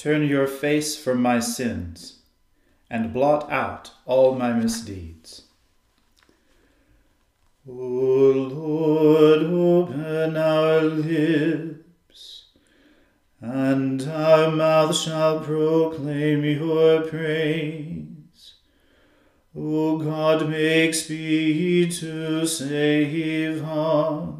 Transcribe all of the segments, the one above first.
Turn your face from my sins and blot out all my misdeeds. O Lord, open our lips, and our mouth shall proclaim your praise. O God, make speed to save us.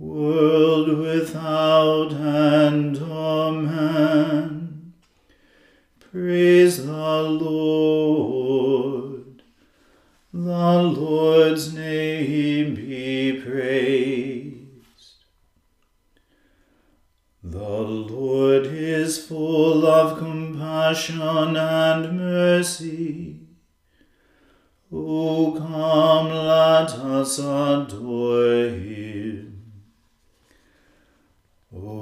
world without end. Amen. Praise the Lord. The Lord's name be praised. The Lord is full of compassion and mercy. O come, let us adore him.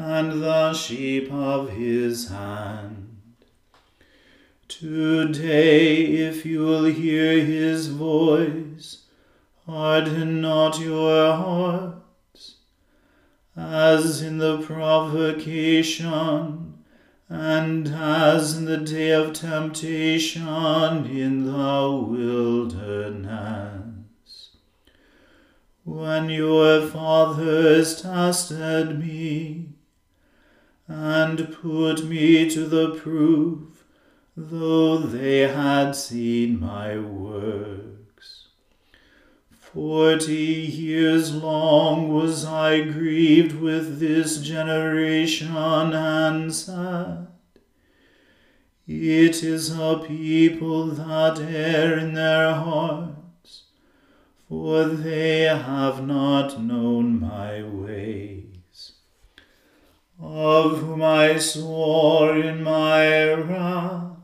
and the sheep of his hand. Today, if you will hear his voice, harden not your hearts, as in the provocation, and as in the day of temptation in the wilderness. When your fathers tested me, and put me to the proof, though they had seen my works. Forty years long was I grieved with this generation and sad. It is a people that err in their hearts, for they have not known my ways. Of whom I swore in my wrath,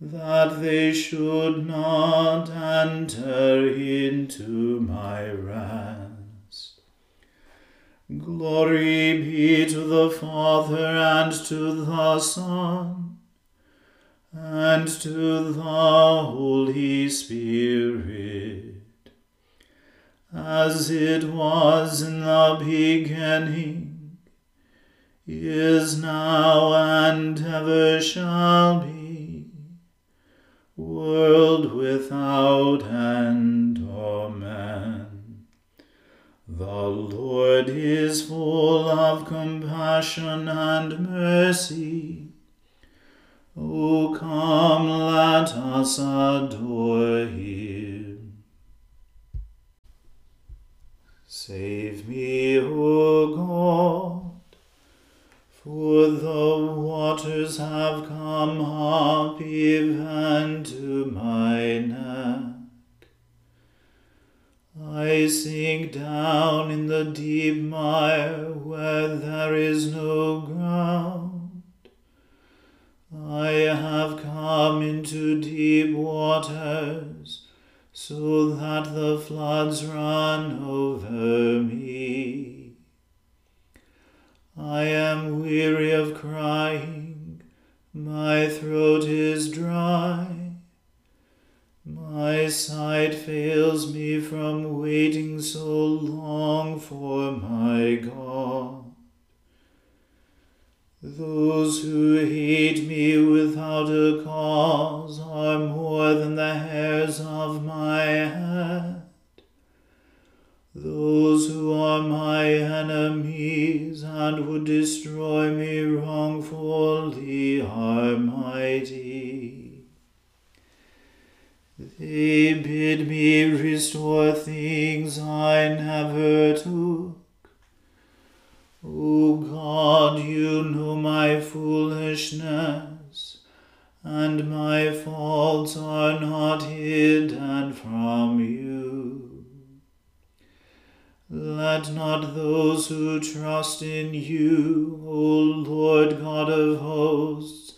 that they should not enter into my rest. Glory be to the Father and to the Son and to the Holy Spirit, as it was in the beginning, is now, and ever shall be world without end. Amen. The Lord is full of compassion and mercy. O come, let us adore him. Save me, O God for the waters have come up even to my neck. I sink down in the deep mire where there is no ground. I have come into deep waters so that the floods run over me. I am weary of crying, my throat is dry. My sight fails me from waiting so long for my God. Those who hate me without a cause are more than the hairs of my head. Those who are my enemies and would destroy me wrongfully are mighty. They bid me restore things I never took. Trust in you, O Lord God of hosts,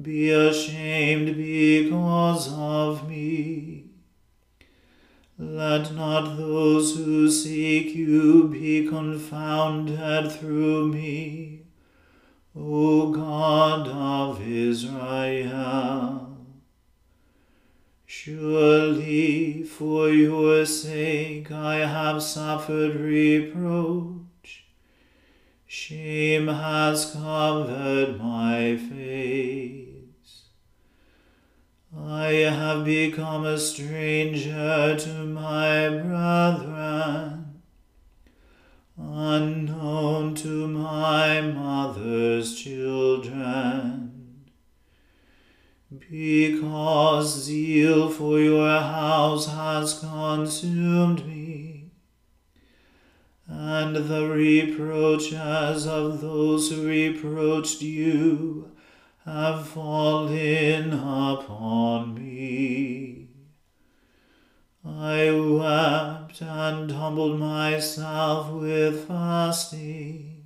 be ashamed because of me. Let not those who seek you be confounded through me, O God of Israel. Surely for your sake I have suffered reproach. Shame has covered my face. I have become a stranger to my brethren, unknown to my mother's children. Because zeal for your house has consumed me, and the reproaches of those who reproached you have fallen upon me. I wept and humbled myself with fasting,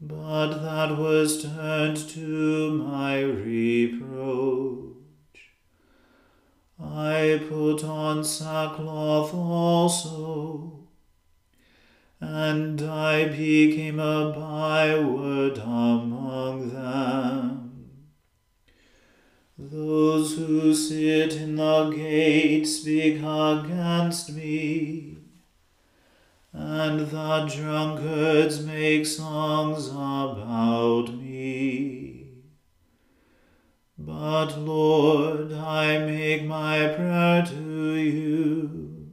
but that was turned to my reproach. I put on sackcloth also and I became a byword among them. Those who sit in the gate speak against me, and the drunkards make songs about me. But Lord, I make my prayer to you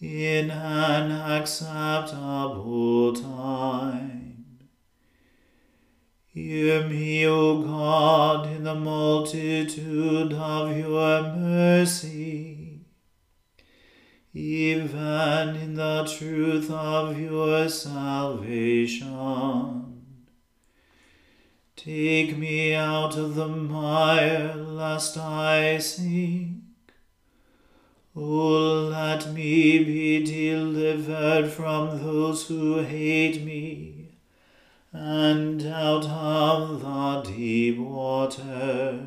in an acceptable time. Hear me, O God, in the multitude of your mercy, even in the truth of your salvation. Take me out of the mire, lest I sink O let me be delivered from those who hate me, and out of the deep waters.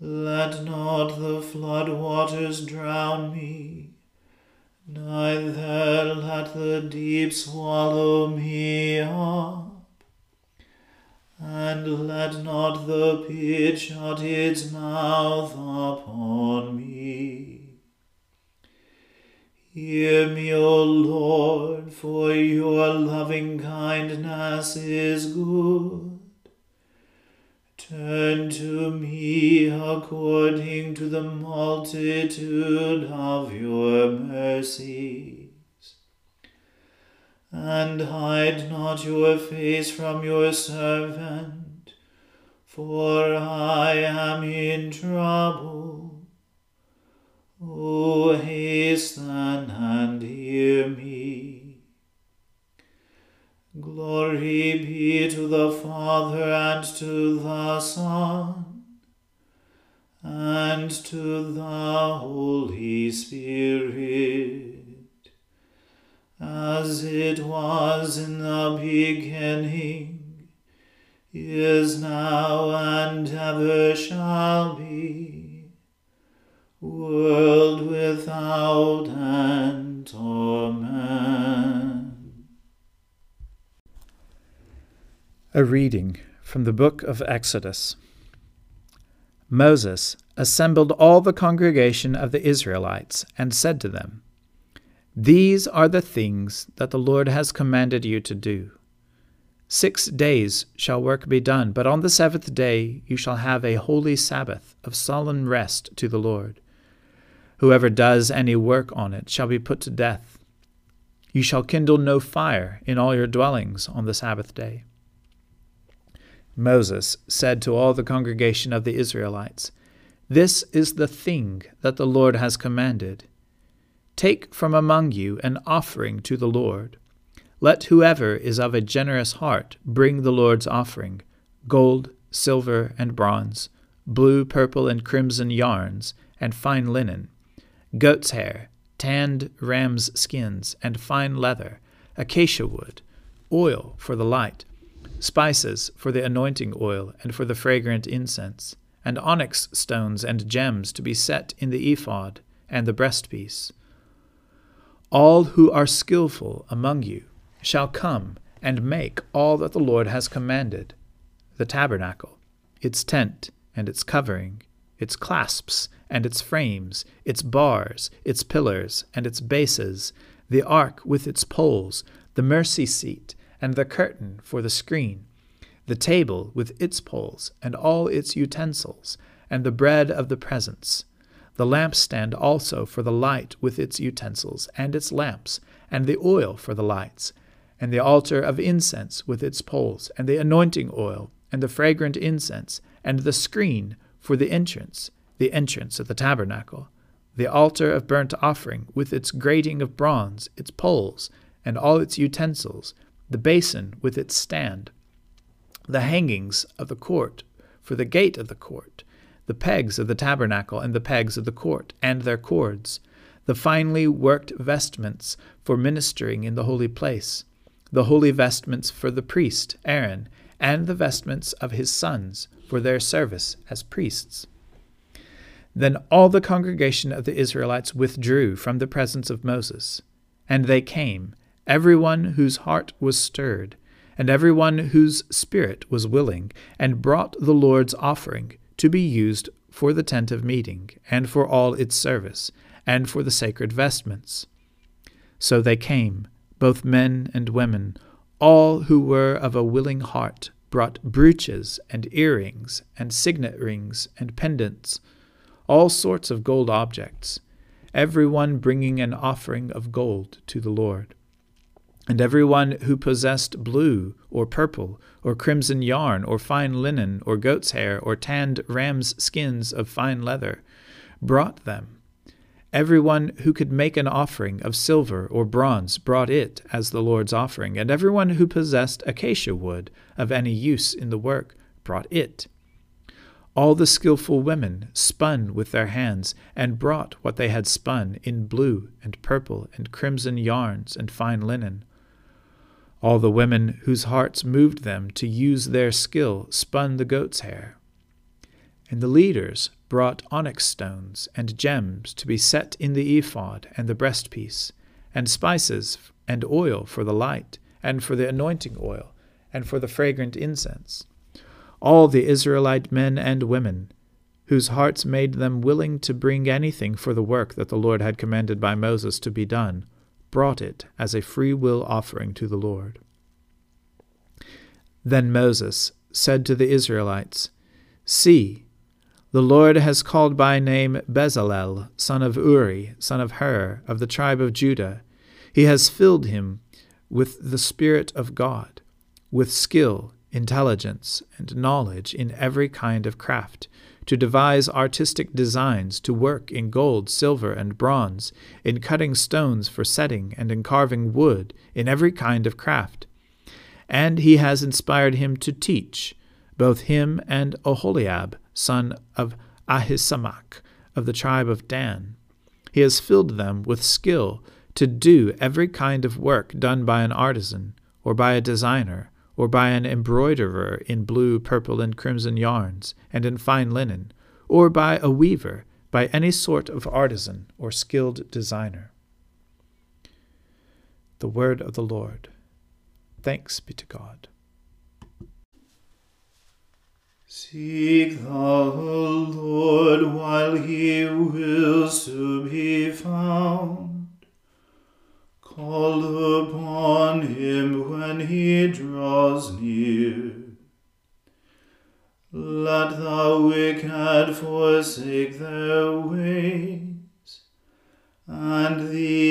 Let not the flood waters drown me, neither let the deep swallow me up and let not the pit shut its mouth upon me. Hear me, O Lord, for your loving kindness is good. Turn to me according to the multitude of your mercy and hide not your face from your servant, for I am in trouble. O hasten and hear me. Glory be to the Father and to the Son and to the Holy Spirit, as it was in the beginning, is now, and ever shall be, world without end. Amen. A reading from the book of Exodus. Moses assembled all the congregation of the Israelites and said to them, These are the things that the Lord has commanded you to do. Six days shall work be done, but on the seventh day you shall have a holy Sabbath of solemn rest to the Lord. Whoever does any work on it shall be put to death. You shall kindle no fire in all your dwellings on the Sabbath day. Moses said to all the congregation of the Israelites, This is the thing that the Lord has commanded. Take from among you an offering to the Lord. Let whoever is of a generous heart bring the Lord's offering gold, silver, and bronze, blue, purple, and crimson yarns, and fine linen, goat's hair, tanned ram's skins, and fine leather, acacia wood, oil for the light spices for the anointing oil and for the fragrant incense, and onyx stones and gems to be set in the ephod and the breastpiece. All who are skilful among you shall come and make all that the Lord has commanded. The tabernacle, its tent and its covering, its clasps and its frames, its bars, its pillars and its bases, the ark with its poles, the mercy seat, and the curtain for the screen, the table with its poles and all its utensils, and the bread of the presence, the lampstand also for the light with its utensils and its lamps, and the oil for the lights, and the altar of incense with its poles, and the anointing oil, and the fragrant incense, and the screen for the entrance, the entrance of the tabernacle, the altar of burnt offering with its grating of bronze, its poles, and all its utensils, the basin with its stand, the hangings of the court for the gate of the court, the pegs of the tabernacle and the pegs of the court, and their cords, the finely worked vestments for ministering in the holy place, the holy vestments for the priest Aaron, and the vestments of his sons for their service as priests. Then all the congregation of the Israelites withdrew from the presence of Moses, and they came everyone whose heart was stirred, and everyone whose spirit was willing, and brought the Lord's offering to be used for the tent of meeting, and for all its service, and for the sacred vestments. So they came, both men and women, all who were of a willing heart, brought brooches and earrings, and signet rings and pendants, all sorts of gold objects, every one bringing an offering of gold to the Lord. And every one who possessed blue, or purple, or crimson yarn, or fine linen, or goat's hair, or tanned ram's skins of fine leather, brought them. Every one who could make an offering of silver or bronze brought it as the Lord's offering, and every one who possessed acacia wood of any use in the work brought it. All the skilful women spun with their hands, and brought what they had spun in blue and purple and crimson yarns and fine linen. All the women whose hearts moved them to use their skill spun the goat's hair. And the leaders brought onyx stones and gems to be set in the ephod and the breastpiece, and spices and oil for the light, and for the anointing oil, and for the fragrant incense. All the Israelite men and women, whose hearts made them willing to bring anything for the work that the Lord had commanded by Moses to be done, brought it as a free will offering to the Lord. Then Moses said to the Israelites, See, the Lord has called by name Bezalel, son of Uri, son of Hur, of the tribe of Judah. He has filled him with the Spirit of God, with skill, intelligence, and knowledge in every kind of craft to devise artistic designs, to work in gold, silver, and bronze, in cutting stones for setting, and in carving wood, in every kind of craft. And he has inspired him to teach, both him and Oholiab, son of Ahisamach of the tribe of Dan. He has filled them with skill to do every kind of work done by an artisan, or by a designer, or by an embroiderer in blue, purple, and crimson yarns, and in fine linen, or by a weaver, by any sort of artisan or skilled designer. The word of the Lord. Thanks be to God. Seek the Lord while he will to be found. Call upon him when he draws near. Let the wicked forsake their ways, and the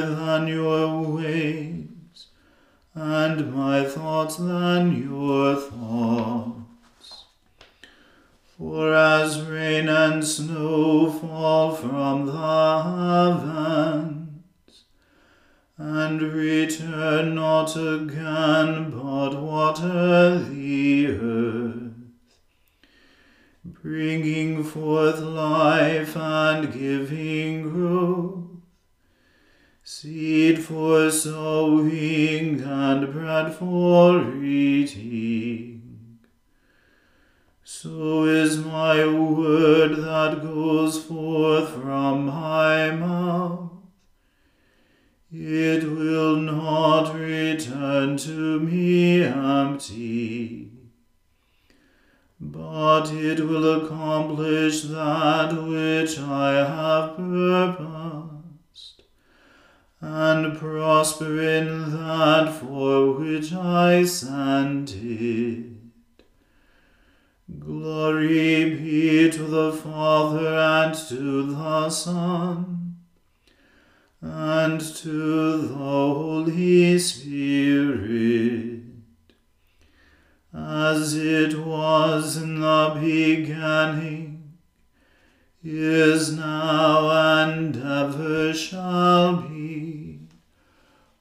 than your ways, and my thoughts than your thoughts. For as rain and snow fall from the heavens, and return not again, but water the earth, bringing forth life and giving growth, seed for sowing and bread for eating. So is my word that goes forth from my mouth. It will not return to me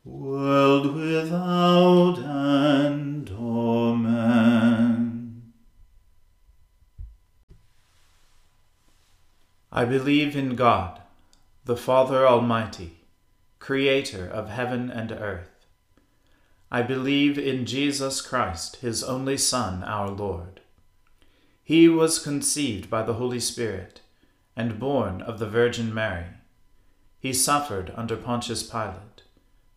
world without end. Amen. I believe in God the Father Almighty, Creator of heaven and earth. I believe in Jesus Christ, His only Son, our Lord. He was conceived by the Holy Spirit and born of the Virgin Mary. He suffered under Pontius Pilate,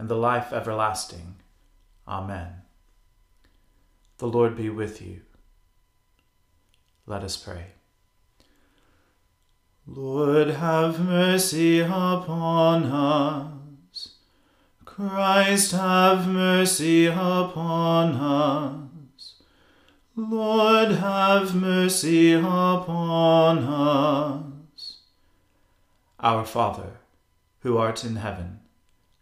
and the life everlasting. Amen. The Lord be with you. Let us pray. Lord, have mercy upon us. Christ, have mercy upon us. Lord, have mercy upon us. Our Father, who art in heaven,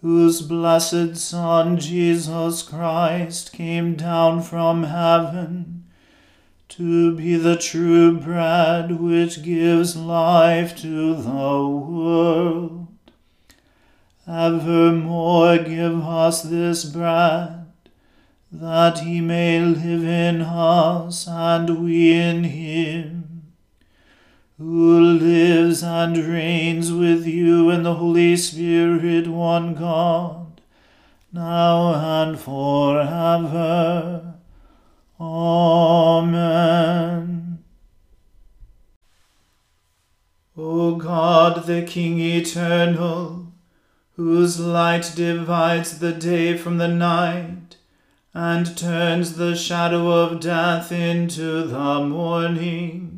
whose blessed Son, Jesus Christ, came down from heaven to be the true bread which gives life to the world. Evermore give us this bread, that he may live in us and we in him who lives and reigns with you in the Holy Spirit, one God, now and forever. Amen. O God, the King eternal, whose light divides the day from the night, and turns the shadow of death into the morning,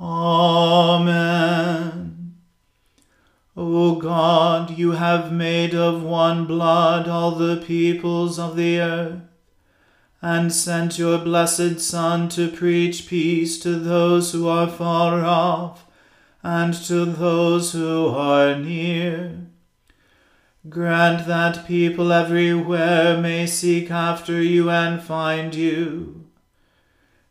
Amen. O God, you have made of one blood all the peoples of the earth, and sent your blessed Son to preach peace to those who are far off and to those who are near. Grant that people everywhere may seek after you and find you